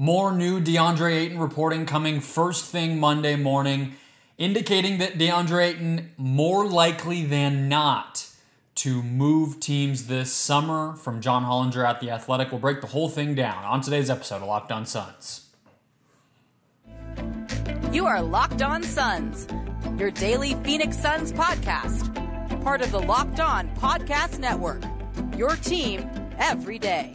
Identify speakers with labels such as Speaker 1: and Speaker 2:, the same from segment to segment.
Speaker 1: More new DeAndre Ayton reporting coming first thing Monday morning, indicating that DeAndre Ayton more likely than not to move teams this summer from John Hollinger at The Athletic. We'll break the whole thing down on today's episode of Locked On Suns.
Speaker 2: You are Locked On Suns, your daily Phoenix Suns podcast, part of the Locked On Podcast Network. Your team every day.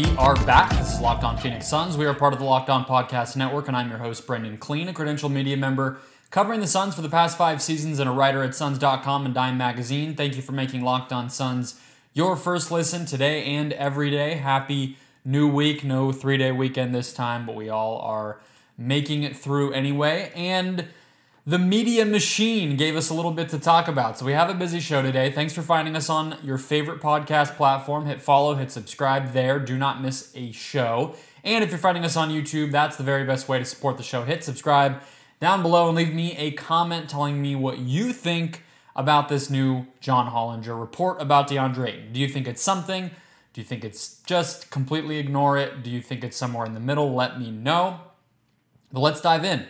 Speaker 1: We are back. This is Locked On Phoenix Suns. We are part of the Locked On Podcast Network, and I'm your host, Brendan Kleen, a credential media member covering the Suns for the past five seasons and a writer at Suns.com and Dime Magazine. Thank you for making Locked On Suns your first listen today and every day. Happy new week. No three day weekend this time, but we all are making it through anyway. And the media machine gave us a little bit to talk about. So we have a busy show today. Thanks for finding us on your favorite podcast platform. Hit follow, hit subscribe there. Do not miss a show. And if you're finding us on YouTube, that's the very best way to support the show. Hit subscribe down below and leave me a comment telling me what you think about this new John Hollinger report about DeAndre. Do you think it's something? Do you think it's just completely ignore it? Do you think it's somewhere in the middle? Let me know. But let's dive in.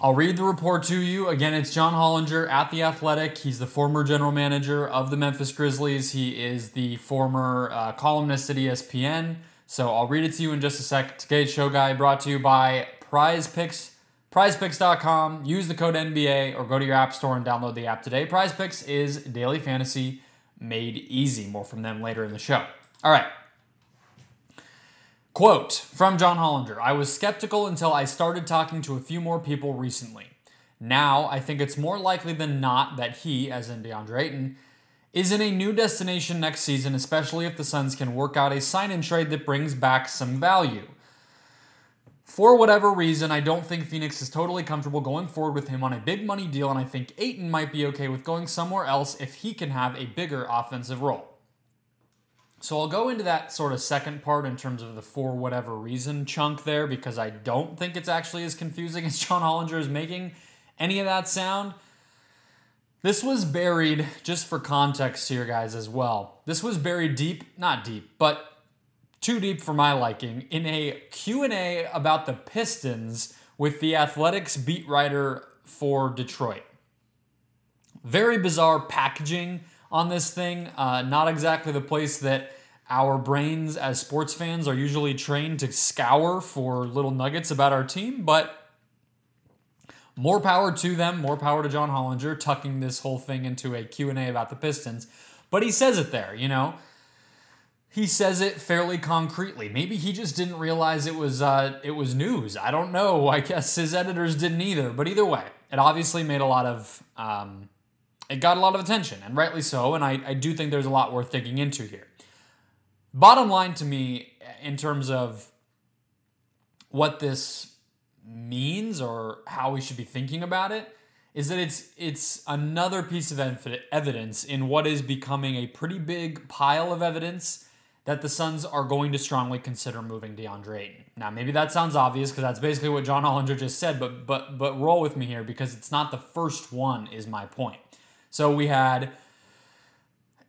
Speaker 1: I'll read the report to you. Again, it's John Hollinger at The Athletic. He's the former general manager of the Memphis Grizzlies. He is the former uh, columnist at ESPN. So I'll read it to you in just a sec. Today's show guy brought to you by Prize Picks, prizepicks.com. Use the code NBA or go to your app store and download the app today. Prize Picks is daily fantasy made easy. More from them later in the show. All right. Quote from John Hollinger I was skeptical until I started talking to a few more people recently. Now, I think it's more likely than not that he, as in DeAndre Ayton, is in a new destination next season, especially if the Suns can work out a sign and trade that brings back some value. For whatever reason, I don't think Phoenix is totally comfortable going forward with him on a big money deal, and I think Ayton might be okay with going somewhere else if he can have a bigger offensive role. So I'll go into that sort of second part in terms of the for whatever reason chunk there because I don't think it's actually as confusing as John Hollinger is making any of that sound. This was buried just for context here guys as well. This was buried deep, not deep, but too deep for my liking in a Q&A about the Pistons with the Athletics beat writer for Detroit. Very bizarre packaging on this thing. Uh, not exactly the place that our brains as sports fans are usually trained to scour for little nuggets about our team, but more power to them, more power to John Hollinger tucking this whole thing into a Q&A about the Pistons. But he says it there, you know. He says it fairly concretely. Maybe he just didn't realize it was uh, it was news. I don't know. I guess his editors didn't either. But either way, it obviously made a lot of um, it got a lot of attention, and rightly so. And I, I do think there's a lot worth digging into here. Bottom line to me, in terms of what this means or how we should be thinking about it, is that it's it's another piece of evidence in what is becoming a pretty big pile of evidence that the Suns are going to strongly consider moving DeAndre Ayton. Now, maybe that sounds obvious because that's basically what John Hollinger just said, but but but roll with me here because it's not the first one. Is my point. So we had,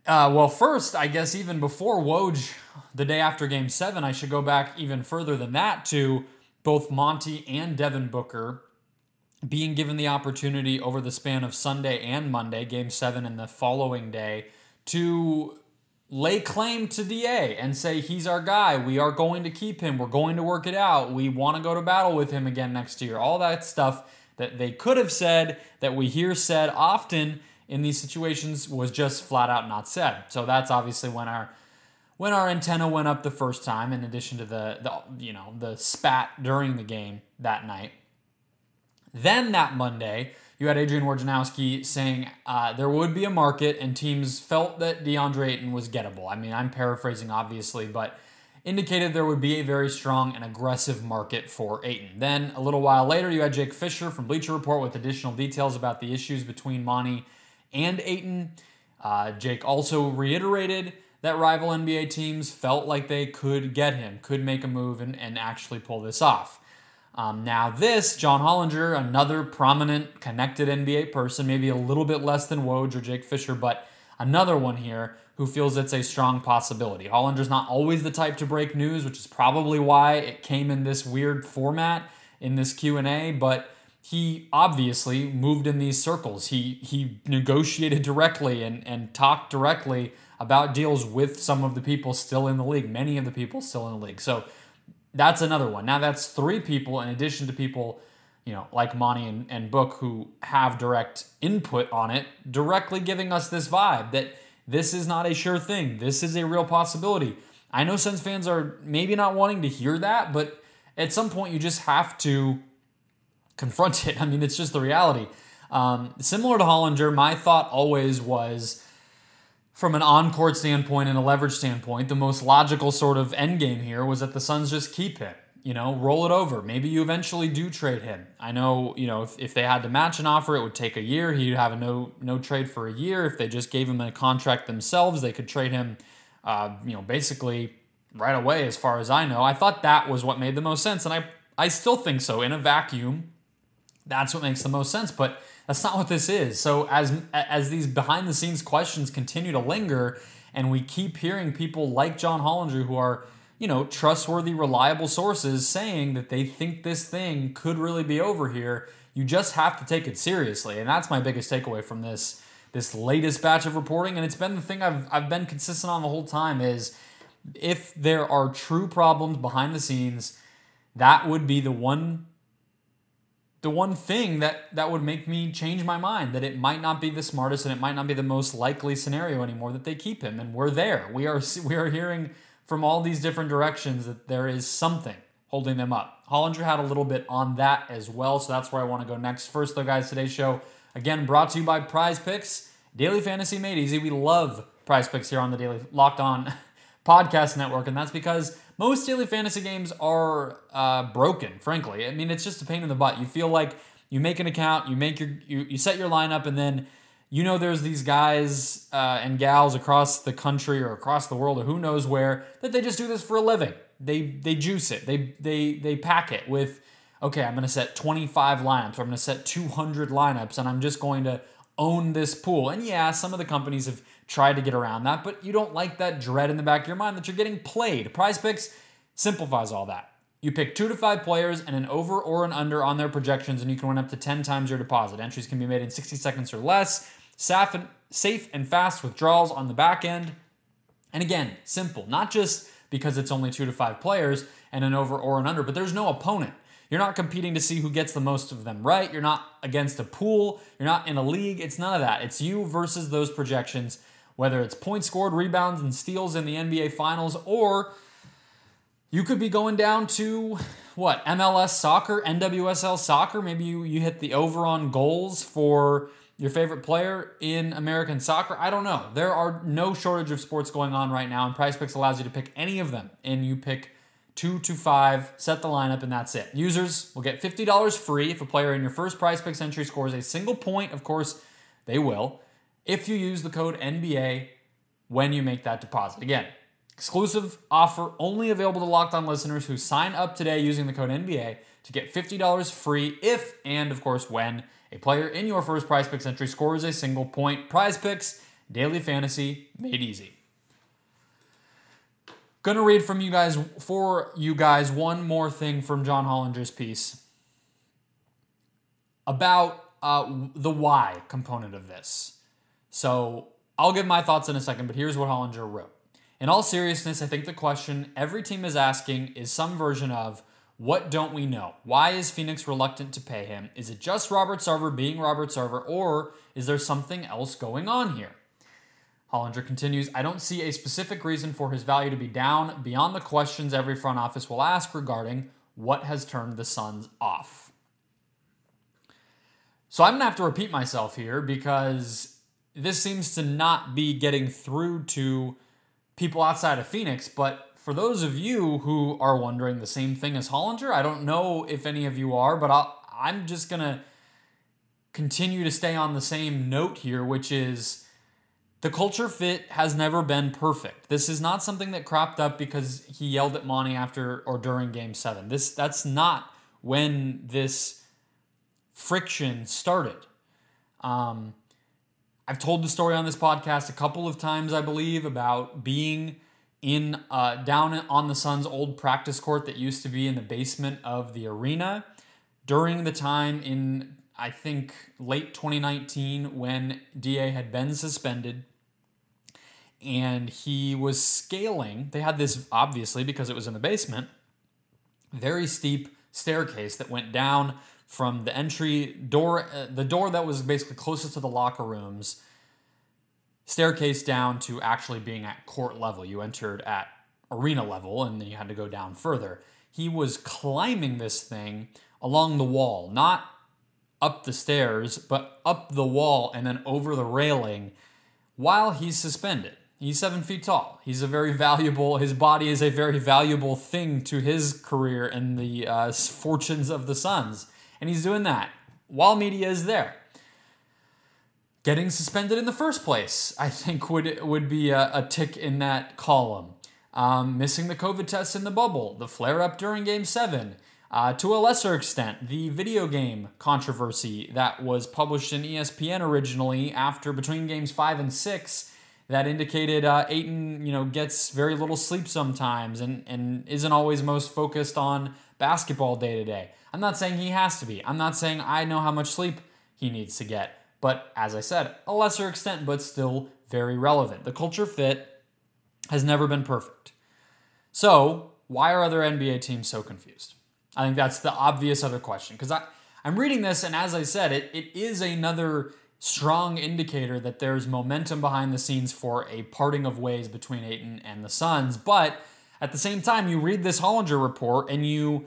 Speaker 1: uh, well, first I guess even before Woj, the day after Game Seven, I should go back even further than that to both Monty and Devin Booker being given the opportunity over the span of Sunday and Monday, Game Seven, and the following day to lay claim to DA and say he's our guy. We are going to keep him. We're going to work it out. We want to go to battle with him again next year. All that stuff that they could have said that we hear said often in these situations was just flat out not said. So that's obviously when our when our antenna went up the first time in addition to the, the you know the spat during the game that night. Then that Monday, you had Adrian Wojnarowski saying uh, there would be a market and teams felt that DeAndre Ayton was gettable. I mean, I'm paraphrasing obviously, but indicated there would be a very strong and aggressive market for Ayton. Then a little while later, you had Jake Fisher from Bleacher Report with additional details about the issues between Monty and Ayton. Uh, Jake also reiterated that rival NBA teams felt like they could get him, could make a move and, and actually pull this off. Um, now, this, John Hollinger, another prominent, connected NBA person, maybe a little bit less than Woj or Jake Fisher, but another one here who feels it's a strong possibility. Hollinger's not always the type to break news, which is probably why it came in this weird format in this Q&A, but he obviously moved in these circles. He he negotiated directly and, and talked directly about deals with some of the people still in the league, many of the people still in the league. So that's another one. Now that's three people in addition to people, you know, like Monty and, and Book who have direct input on it, directly giving us this vibe that this is not a sure thing. This is a real possibility. I know Suns fans are maybe not wanting to hear that, but at some point you just have to confront it. I mean, it's just the reality. Um, similar to Hollinger, my thought always was from an on-court standpoint and a leverage standpoint, the most logical sort of end game here was that the Suns just keep him. You know, roll it over. Maybe you eventually do trade him. I know, you know, if, if they had to match an offer, it would take a year. He'd have a no no trade for a year. If they just gave him a contract themselves, they could trade him, uh, you know, basically right away. As far as I know, I thought that was what made the most sense, and I I still think so. In a vacuum, that's what makes the most sense. But that's not what this is. So as as these behind the scenes questions continue to linger, and we keep hearing people like John Hollinger who are you know trustworthy, reliable sources saying that they think this thing could really be over here. You just have to take it seriously, and that's my biggest takeaway from this this latest batch of reporting. And it's been the thing I've I've been consistent on the whole time is if there are true problems behind the scenes, that would be the one the one thing that that would make me change my mind that it might not be the smartest and it might not be the most likely scenario anymore that they keep him and we're there. We are we are hearing from all these different directions that there is something holding them up. Hollinger had a little bit on that as well so that's where i want to go next. First though guys today's show again brought to you by prize picks. Daily fantasy made easy. We love prize picks here on the daily locked on podcast network and that's because most daily fantasy games are uh, broken, frankly. I mean, it's just a pain in the butt. You feel like you make an account, you make your you, you set your lineup, and then you know there's these guys uh, and gals across the country or across the world or who knows where that they just do this for a living. They they juice it. They they they pack it with okay, I'm going to set 25 lineups or I'm going to set 200 lineups and I'm just going to own this pool. And yeah, some of the companies have tried to get around that, but you don't like that dread in the back of your mind that you're getting played. Prize Picks simplifies all that. You pick two to five players and an over or an under on their projections, and you can win up to 10 times your deposit. Entries can be made in 60 seconds or less. Safe and fast withdrawals on the back end. And again, simple, not just because it's only two to five players and an over or an under, but there's no opponent. You're not competing to see who gets the most of them right. You're not against a pool. You're not in a league. It's none of that. It's you versus those projections, whether it's points scored, rebounds, and steals in the NBA Finals, or you could be going down to what MLS soccer, NWSL soccer. Maybe you, you hit the over on goals for your favorite player in American soccer. I don't know. There are no shortage of sports going on right now, and Prize Picks allows you to pick any of them, and you pick two to five, set the lineup, and that's it. Users will get $50 free if a player in your first prize picks entry scores a single point. Of course, they will, if you use the code NBA when you make that deposit. Again, exclusive offer only available to locked on listeners who sign up today using the code NBA to get $50 free if and, of course, when a player in your first prize picks entry scores a single point. Prize picks, daily fantasy, made easy. Gonna read from you guys for you guys one more thing from John Hollinger's piece about uh, the why component of this. So I'll give my thoughts in a second, but here's what Hollinger wrote. In all seriousness, I think the question every team is asking is some version of what don't we know? Why is Phoenix reluctant to pay him? Is it just Robert Sarver being Robert Sarver, or is there something else going on here? Hollinger continues, I don't see a specific reason for his value to be down beyond the questions every front office will ask regarding what has turned the Suns off. So I'm going to have to repeat myself here because this seems to not be getting through to people outside of Phoenix. But for those of you who are wondering the same thing as Hollinger, I don't know if any of you are, but I'll, I'm just going to continue to stay on the same note here, which is the culture fit has never been perfect. This is not something that cropped up because he yelled at Monty after or during game seven. This that's not when this friction started. Um, I've told the story on this podcast a couple of times, I believe, about being in uh, down on the Suns' old practice court that used to be in the basement of the arena during the time in I think late 2019 when Da had been suspended and he was scaling. They had this obviously because it was in the basement, very steep staircase that went down from the entry door, uh, the door that was basically closest to the locker rooms, staircase down to actually being at court level. You entered at arena level and then you had to go down further. He was climbing this thing along the wall, not up the stairs, but up the wall and then over the railing while he's suspended. He's seven feet tall. He's a very valuable, his body is a very valuable thing to his career and the uh, fortunes of the Suns. And he's doing that while media is there. Getting suspended in the first place, I think, would, would be a, a tick in that column. Um, missing the COVID test in the bubble, the flare up during game seven, uh, to a lesser extent, the video game controversy that was published in ESPN originally after between games five and six that indicated uh, Ayton, you know, gets very little sleep sometimes and, and isn't always most focused on basketball day to day. I'm not saying he has to be. I'm not saying I know how much sleep he needs to get. But as I said, a lesser extent, but still very relevant. The culture fit has never been perfect. So, why are other NBA teams so confused? I think that's the obvious other question. Because I I'm reading this, and as I said, it, it is another strong indicator that there's momentum behind the scenes for a parting of ways between Ayton and the Suns. But at the same time, you read this Hollinger report and you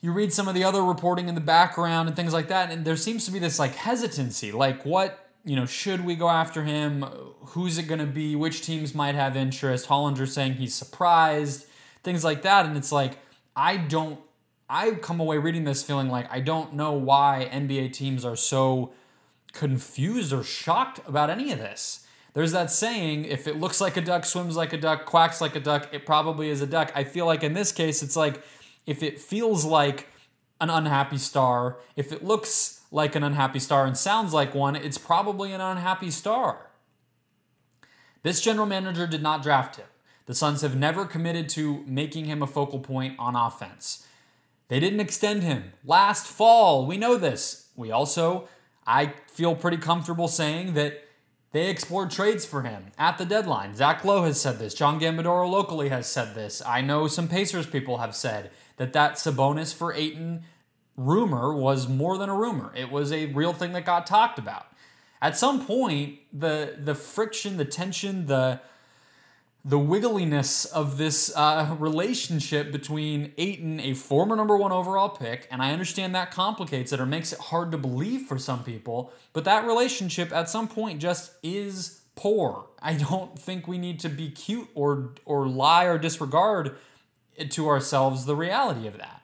Speaker 1: you read some of the other reporting in the background and things like that, and there seems to be this like hesitancy. Like what, you know, should we go after him? Who's it gonna be? Which teams might have interest? Hollinger saying he's surprised, things like that. And it's like, I don't I come away reading this feeling like I don't know why NBA teams are so confused or shocked about any of this. There's that saying, if it looks like a duck, swims like a duck, quacks like a duck, it probably is a duck. I feel like in this case, it's like if it feels like an unhappy star, if it looks like an unhappy star and sounds like one, it's probably an unhappy star. This general manager did not draft him. The Suns have never committed to making him a focal point on offense. They didn't extend him last fall. We know this. We also I feel pretty comfortable saying that they explored trades for him at the deadline. Zach Lowe has said this. John Gambadoro locally has said this. I know some Pacers people have said that that Sabonis for Ayton rumor was more than a rumor. It was a real thing that got talked about. At some point, the the friction, the tension, the the wiggliness of this uh, relationship between Ayton, a former number one overall pick, and I understand that complicates it or makes it hard to believe for some people, but that relationship at some point just is poor. I don't think we need to be cute or or lie or disregard to ourselves the reality of that.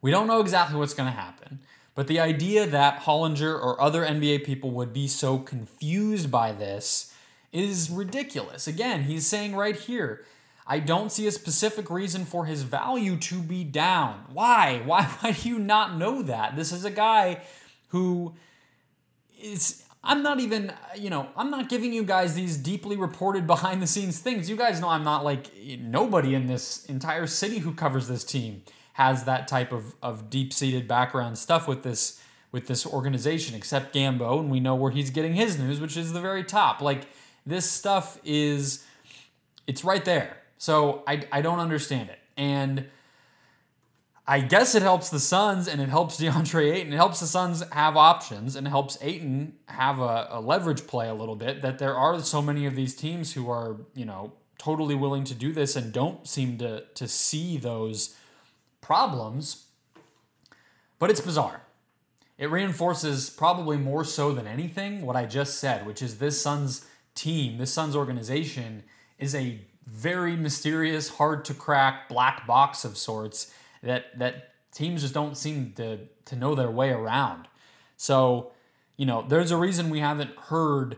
Speaker 1: We don't know exactly what's going to happen, but the idea that Hollinger or other NBA people would be so confused by this is ridiculous. Again, he's saying right here, I don't see a specific reason for his value to be down. Why? Why, why do you not know that? This is a guy who is. I'm not even, you know, I'm not giving you guys these deeply reported behind the scenes things. You guys know I'm not like nobody in this entire city who covers this team has that type of, of deep seated background stuff with this with this organization, except Gambo, and we know where he's getting his news, which is the very top. Like this stuff is, it's right there. So I, I don't understand it. And I guess it helps the Suns and it helps DeAndre Ayton. It helps the Suns have options and it helps Ayton have a, a leverage play a little bit. That there are so many of these teams who are, you know, totally willing to do this and don't seem to, to see those problems. But it's bizarre. It reinforces probably more so than anything what I just said, which is this Suns team, this Suns organization, is a very mysterious, hard to crack black box of sorts that that teams just don't seem to to know their way around. So, you know, there's a reason we haven't heard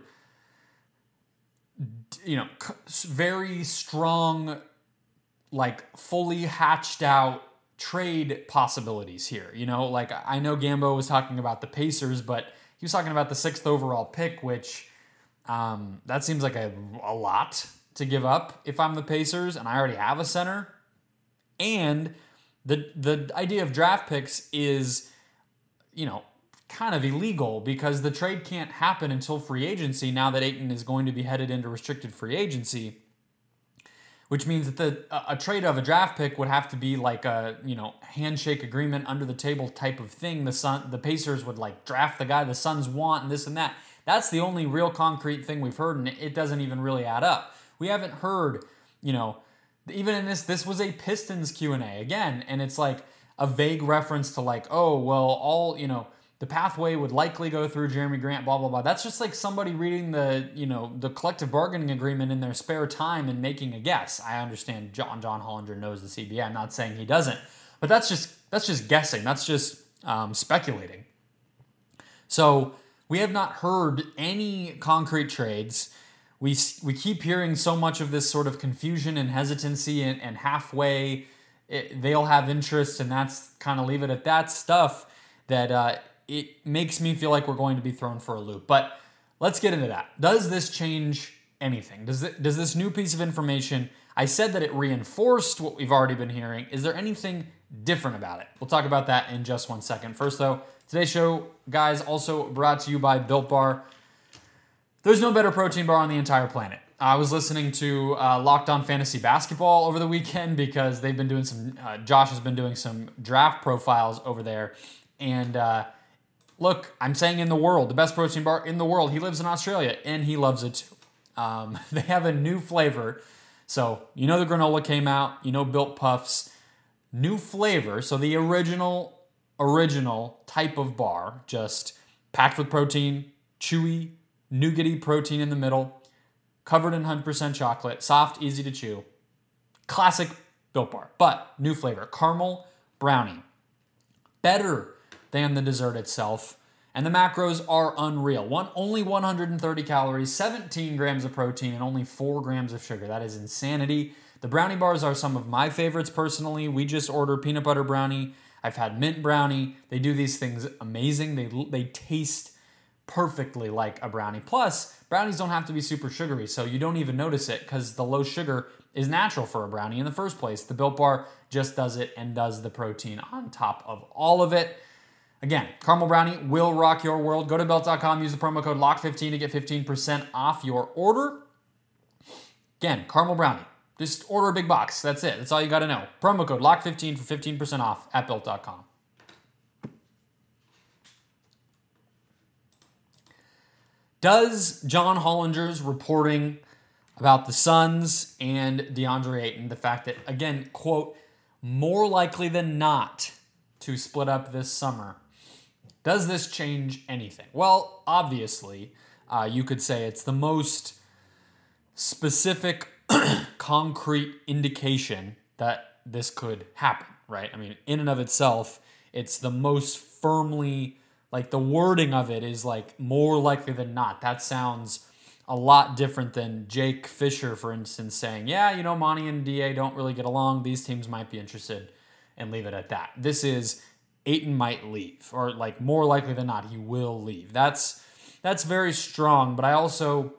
Speaker 1: you know, very strong like fully hatched out trade possibilities here. You know, like I know Gambo was talking about the Pacers, but he was talking about the sixth overall pick, which um, that seems like a, a lot to give up if I'm the Pacers and I already have a center. And the the idea of draft picks is, you know, kind of illegal because the trade can't happen until free agency now that Ayton is going to be headed into restricted free agency which means that the a, a trade of a draft pick would have to be like a you know handshake agreement under the table type of thing the sun the Pacers would like draft the guy the Suns want and this and that that's the only real concrete thing we've heard and it doesn't even really add up we haven't heard you know even in this this was a Pistons Q&A again and it's like a vague reference to like oh well all you know the pathway would likely go through Jerami Grant, blah, blah, blah. That's just like somebody reading the, you know, the collective bargaining agreement in their spare time and making a guess. I understand John John Hollinger knows the CBA. I'm not saying he doesn't, but that's just that's just guessing. That's just um, speculating. So we have not heard any concrete trades. We, we keep hearing so much of this sort of confusion and hesitancy and, and halfway it, they'll have interest and that's kind of leave it at that stuff that uh, it makes me feel like we're going to be thrown for a loop. But let's get into that. Does this change anything? Does it, does this new piece of information? I said that it reinforced what we've already been hearing. Is there anything different about it? We'll talk about that in just one second. First, though, today's show, guys, also brought to you by Built Bar. There's no better protein bar on the entire planet. I was listening to uh, Locked On Fantasy Basketball over the weekend because they've been doing some. Uh, Josh has been doing some draft profiles over there, and uh, look, I'm saying in the world, the best protein bar in the world. He lives in Australia and he loves it too. Um, they have a new flavor. So, you know, the granola came out, you know, Built Puffs, new flavor. So, the original, original type of bar, just packed with protein, chewy, nougaty protein in the middle, covered in 100% chocolate, soft, easy to chew. Classic Built Bar, but new flavor caramel brownie. Better than the dessert itself. And the macros are unreal. One only 130 calories, 17 grams of protein, and only 4 grams of sugar. That is insanity. The brownie bars are some of my favorites personally. We just order peanut butter brownie. I've had mint brownie. They do these things amazing. They they taste perfectly like a brownie. Plus, brownies don't have to be super sugary, so you don't even notice it because the low sugar is natural for a brownie in the first place. The Built Bar just does it and does the protein on top of all of it. Again, Caramel Brownie will rock your world. Go to built.com, use the promo code LOCK15 to get 15% off your order. Again, Caramel Brownie. Just order a big box. That's it. That's all you got to know. Promo code LOCK15 for 15% off at built.com. Does John Hollinger's reporting about the Suns and DeAndre Ayton, the fact that, again, quote, more likely than not to split up this summer, does this change anything? Well, obviously, uh, you could say it's the most specific, concrete indication that this could happen, right? I mean, in and of itself, it's the most firmly, like the wording of it is like more likely than not. That sounds a lot different than Jake Fisher, for instance, saying, yeah, you know, Monty and DA don't really get along. These teams might be interested and leave it at that. This is Ayton might leave, or like more likely than not, he will leave. That's that's very strong. But I also,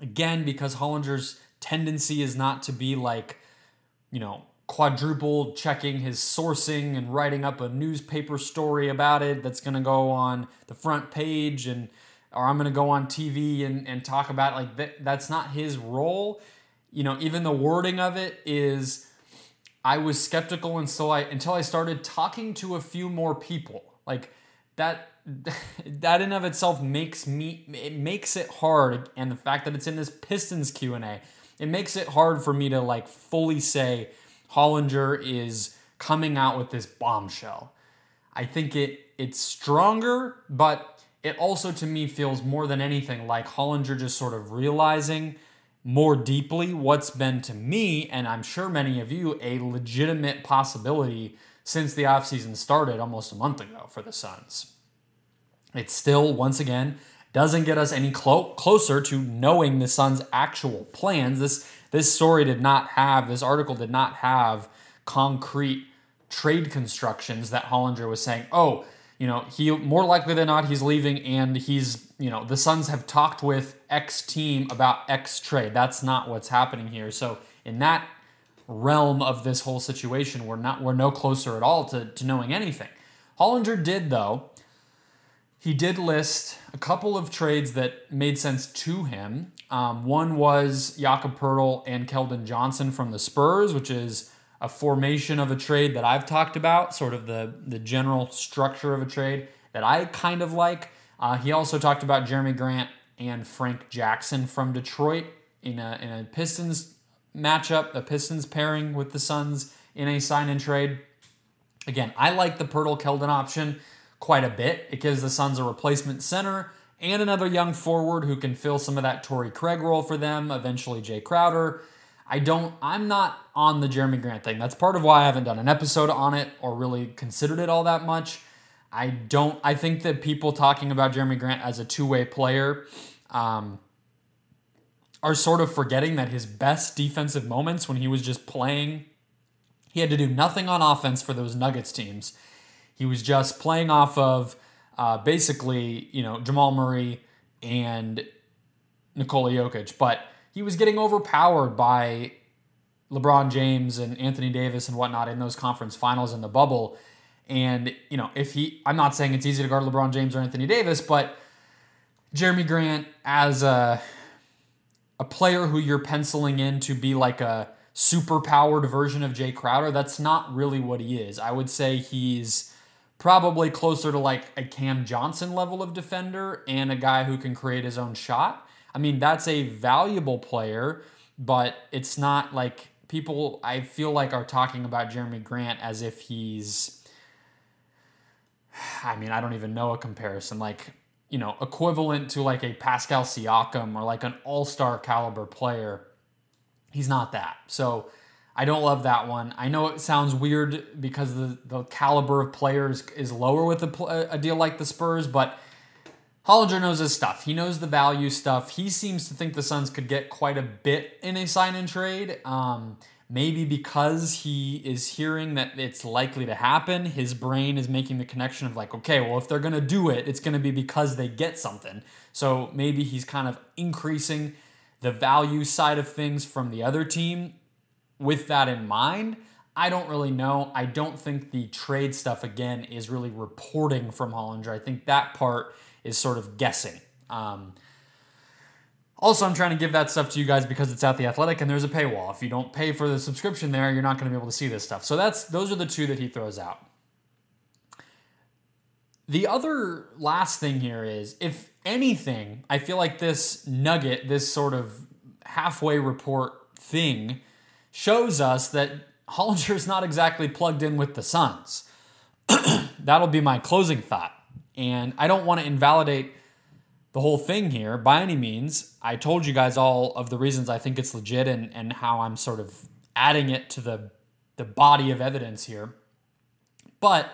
Speaker 1: again, because Hollinger's tendency is not to be like, you know, quadruple checking his sourcing and writing up a newspaper story about it that's going to go on the front page and or I'm going to go on TV and, and talk about it. like that, that's not his role. You know, even the wording of it is I was skeptical until I until I started talking to a few more people. Like that that in of itself makes me it makes it hard and the fact that it's in this Pistons Q&A, it makes it hard for me to like fully say Hollinger is coming out with this bombshell. I think it it's stronger, but it also to me feels more than anything like Hollinger just sort of realizing more deeply what's been to me, and I'm sure many of you, a legitimate possibility since the offseason started almost a month ago for the Suns. It's still, once again, doesn't get us any clo- closer to knowing the Suns' actual plans. This this story did not have, this article did not have concrete trade constructions that Hollinger was saying, oh, you know, he more likely than not he's leaving and he's, you know, the Suns have talked with X team about X trade. That's not what's happening here. So in that realm of this whole situation, we're not we're no closer at all to, to knowing anything. Hollinger did though. He did list a couple of trades that made sense to him. Um, one was Jakob Poeltl and Keldon Johnson from the Spurs, which is a formation of a trade that I've talked about, sort of the, the general structure of a trade that I kind of like. Uh, he also talked about Jerami Grant and Frank Jackson from Detroit in a, in a Pistons matchup, a Pistons pairing with the Suns in a sign and trade. Again, I like the Poeltl Keldon option quite a bit. It gives the Suns a replacement center and another young forward who can fill some of that Torrey Craig role for them, eventually Jay Crowder. I don't, I'm not on the Jerami Grant thing. That's part of why I haven't done an episode on it or really considered it all that much. I don't, I think that people talking about Jerami Grant as a two way player um, are sort of forgetting that his best defensive moments when he was just playing, he had to do nothing on offense for those Nuggets teams. He was just playing off of uh, basically, you know, Jamal Murray and Nikola Jokic. But he was getting overpowered by LeBron James and Anthony Davis and whatnot in those conference finals in the bubble. And, you know, if he, I'm not saying it's easy to guard LeBron James or Anthony Davis, but Jerami Grant as a, a player who you're penciling in to be like a super powered version of Jay Crowder, that's not really what he is. I would say he's probably closer to like a Cam Johnson level of defender and a guy who can create his own shot. I mean, that's a valuable player, but it's not like people I feel like are talking about Jerami Grant as if he's I mean, I don't even know a comparison like, you know, equivalent to like a Pascal Siakam or like an all-star caliber player. He's not that. So, I don't love that one. I know it sounds weird because the, the caliber of players is lower with a, a deal like the Spurs, but Hollinger knows his stuff. He knows the value stuff. He seems to think the Suns could get quite a bit in a sign and trade. Um, maybe because he is hearing that it's likely to happen, his brain is making the connection of like, okay, well, if they're going to do it, it's going to be because they get something. So maybe he's kind of increasing the value side of things from the other team with that in mind. I don't really know. I don't think the trade stuff, again, is really reporting from Hollinger. I think that part is sort of guessing. Um, also, I'm trying to give that stuff to you guys because it's at the Athletic and there's a paywall. If you don't pay for the subscription there, you're not going to be able to see this stuff. So that's those are the two that he throws out. The other last thing here is if anything, I feel like this nugget, this sort of halfway report thing shows us that Hollinger is not exactly plugged in with the Suns. That'll be my closing thought. And I don't want to invalidate the whole thing here by any means. I told you guys all of the reasons I think it's legit and, and how I'm sort of adding it to the, the body of evidence here. But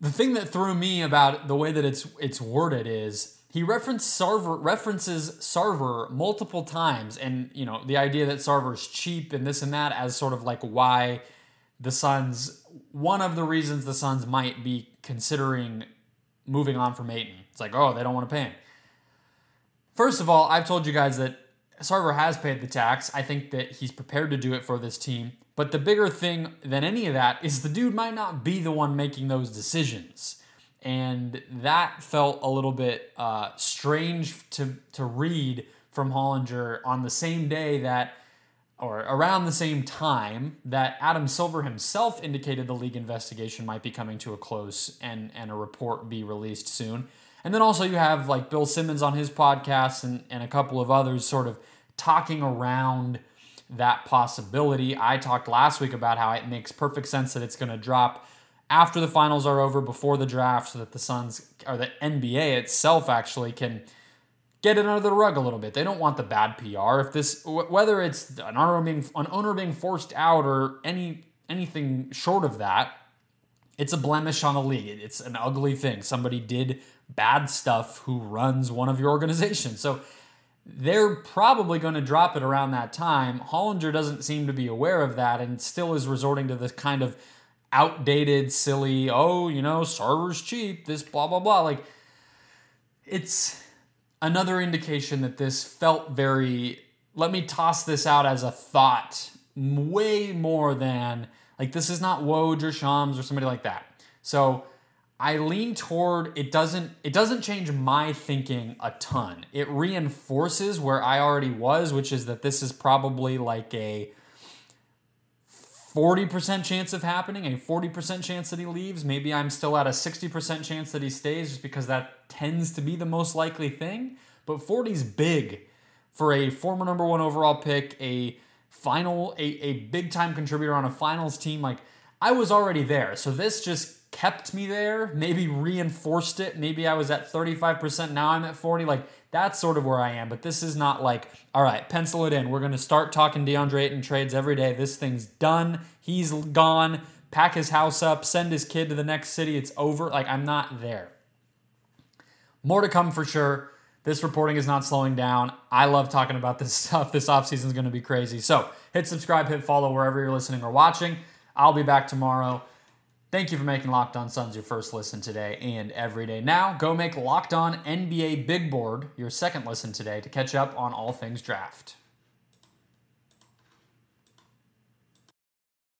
Speaker 1: the thing that threw me about the way that it's it's worded is he referenced Sarver references Sarver multiple times, and you know the idea that Sarver's cheap and this and that as sort of like why the Suns one of the reasons the Suns might be considering moving on from Ayton. It's like, oh, they don't want to pay him. First of all, I've told you guys that Sarver has paid the tax. I think that he's prepared to do it for this team. But the bigger thing than any of that is the dude might not be the one making those decisions. And that felt a little bit uh, strange to, to read from Hollinger on the same day that or around the same time that Adam Silver himself indicated the league investigation might be coming to a close and, and a report be released soon. And then also you have like Bill Simmons on his podcast and, and a couple of others sort of talking around that possibility. I talked last week about how it makes perfect sense that it's going to drop after the finals are over, before the draft, so that the Suns or the NBA itself actually can – get it under the rug a little bit. They don't want the bad PR. If this, whether it's an owner being an owner being forced out or any anything short of that, it's a blemish on the league. It's an ugly thing. Somebody did bad stuff who runs one of your organizations. So they're probably going to drop it around that time. Hollinger doesn't seem to be aware of that and still is resorting to this kind of outdated, silly, oh, you know, Sarver's cheap, this blah, blah, blah. Like, it's another indication that this felt very, let me toss this out as a thought, way more than, like, this is not Woj or Shams or somebody like that. So, I lean toward it doesn't it doesn't change my thinking a ton. It reinforces where I already was, which is that this is probably like a 40% chance of happening, a 40% chance that he leaves. Maybe I'm still at a 60% chance that he stays just because that tends to be the most likely thing. But 40's big for a former number one overall pick, a final, a, a big time contributor on a finals team. Like, I was already there. So this just kept me there, maybe reinforced it. Maybe I was at 35%, now I'm at 40. Like that's sort of where I am, but this is not like, all right, pencil it in. We're going to start talking DeAndre Ayton trades every day. This thing's done. He's gone. Pack his house up, send his kid to the next city. It's over. Like I'm not there. More to come for sure. This reporting is not slowing down. I love talking about this stuff. This offseason is going to be crazy. So hit subscribe, hit follow wherever you're listening or watching. I'll be back tomorrow. Thank you for making Locked On Suns your first listen today and every day. Now, go make Locked On NBA Big Board your second listen today to catch up on all things draft.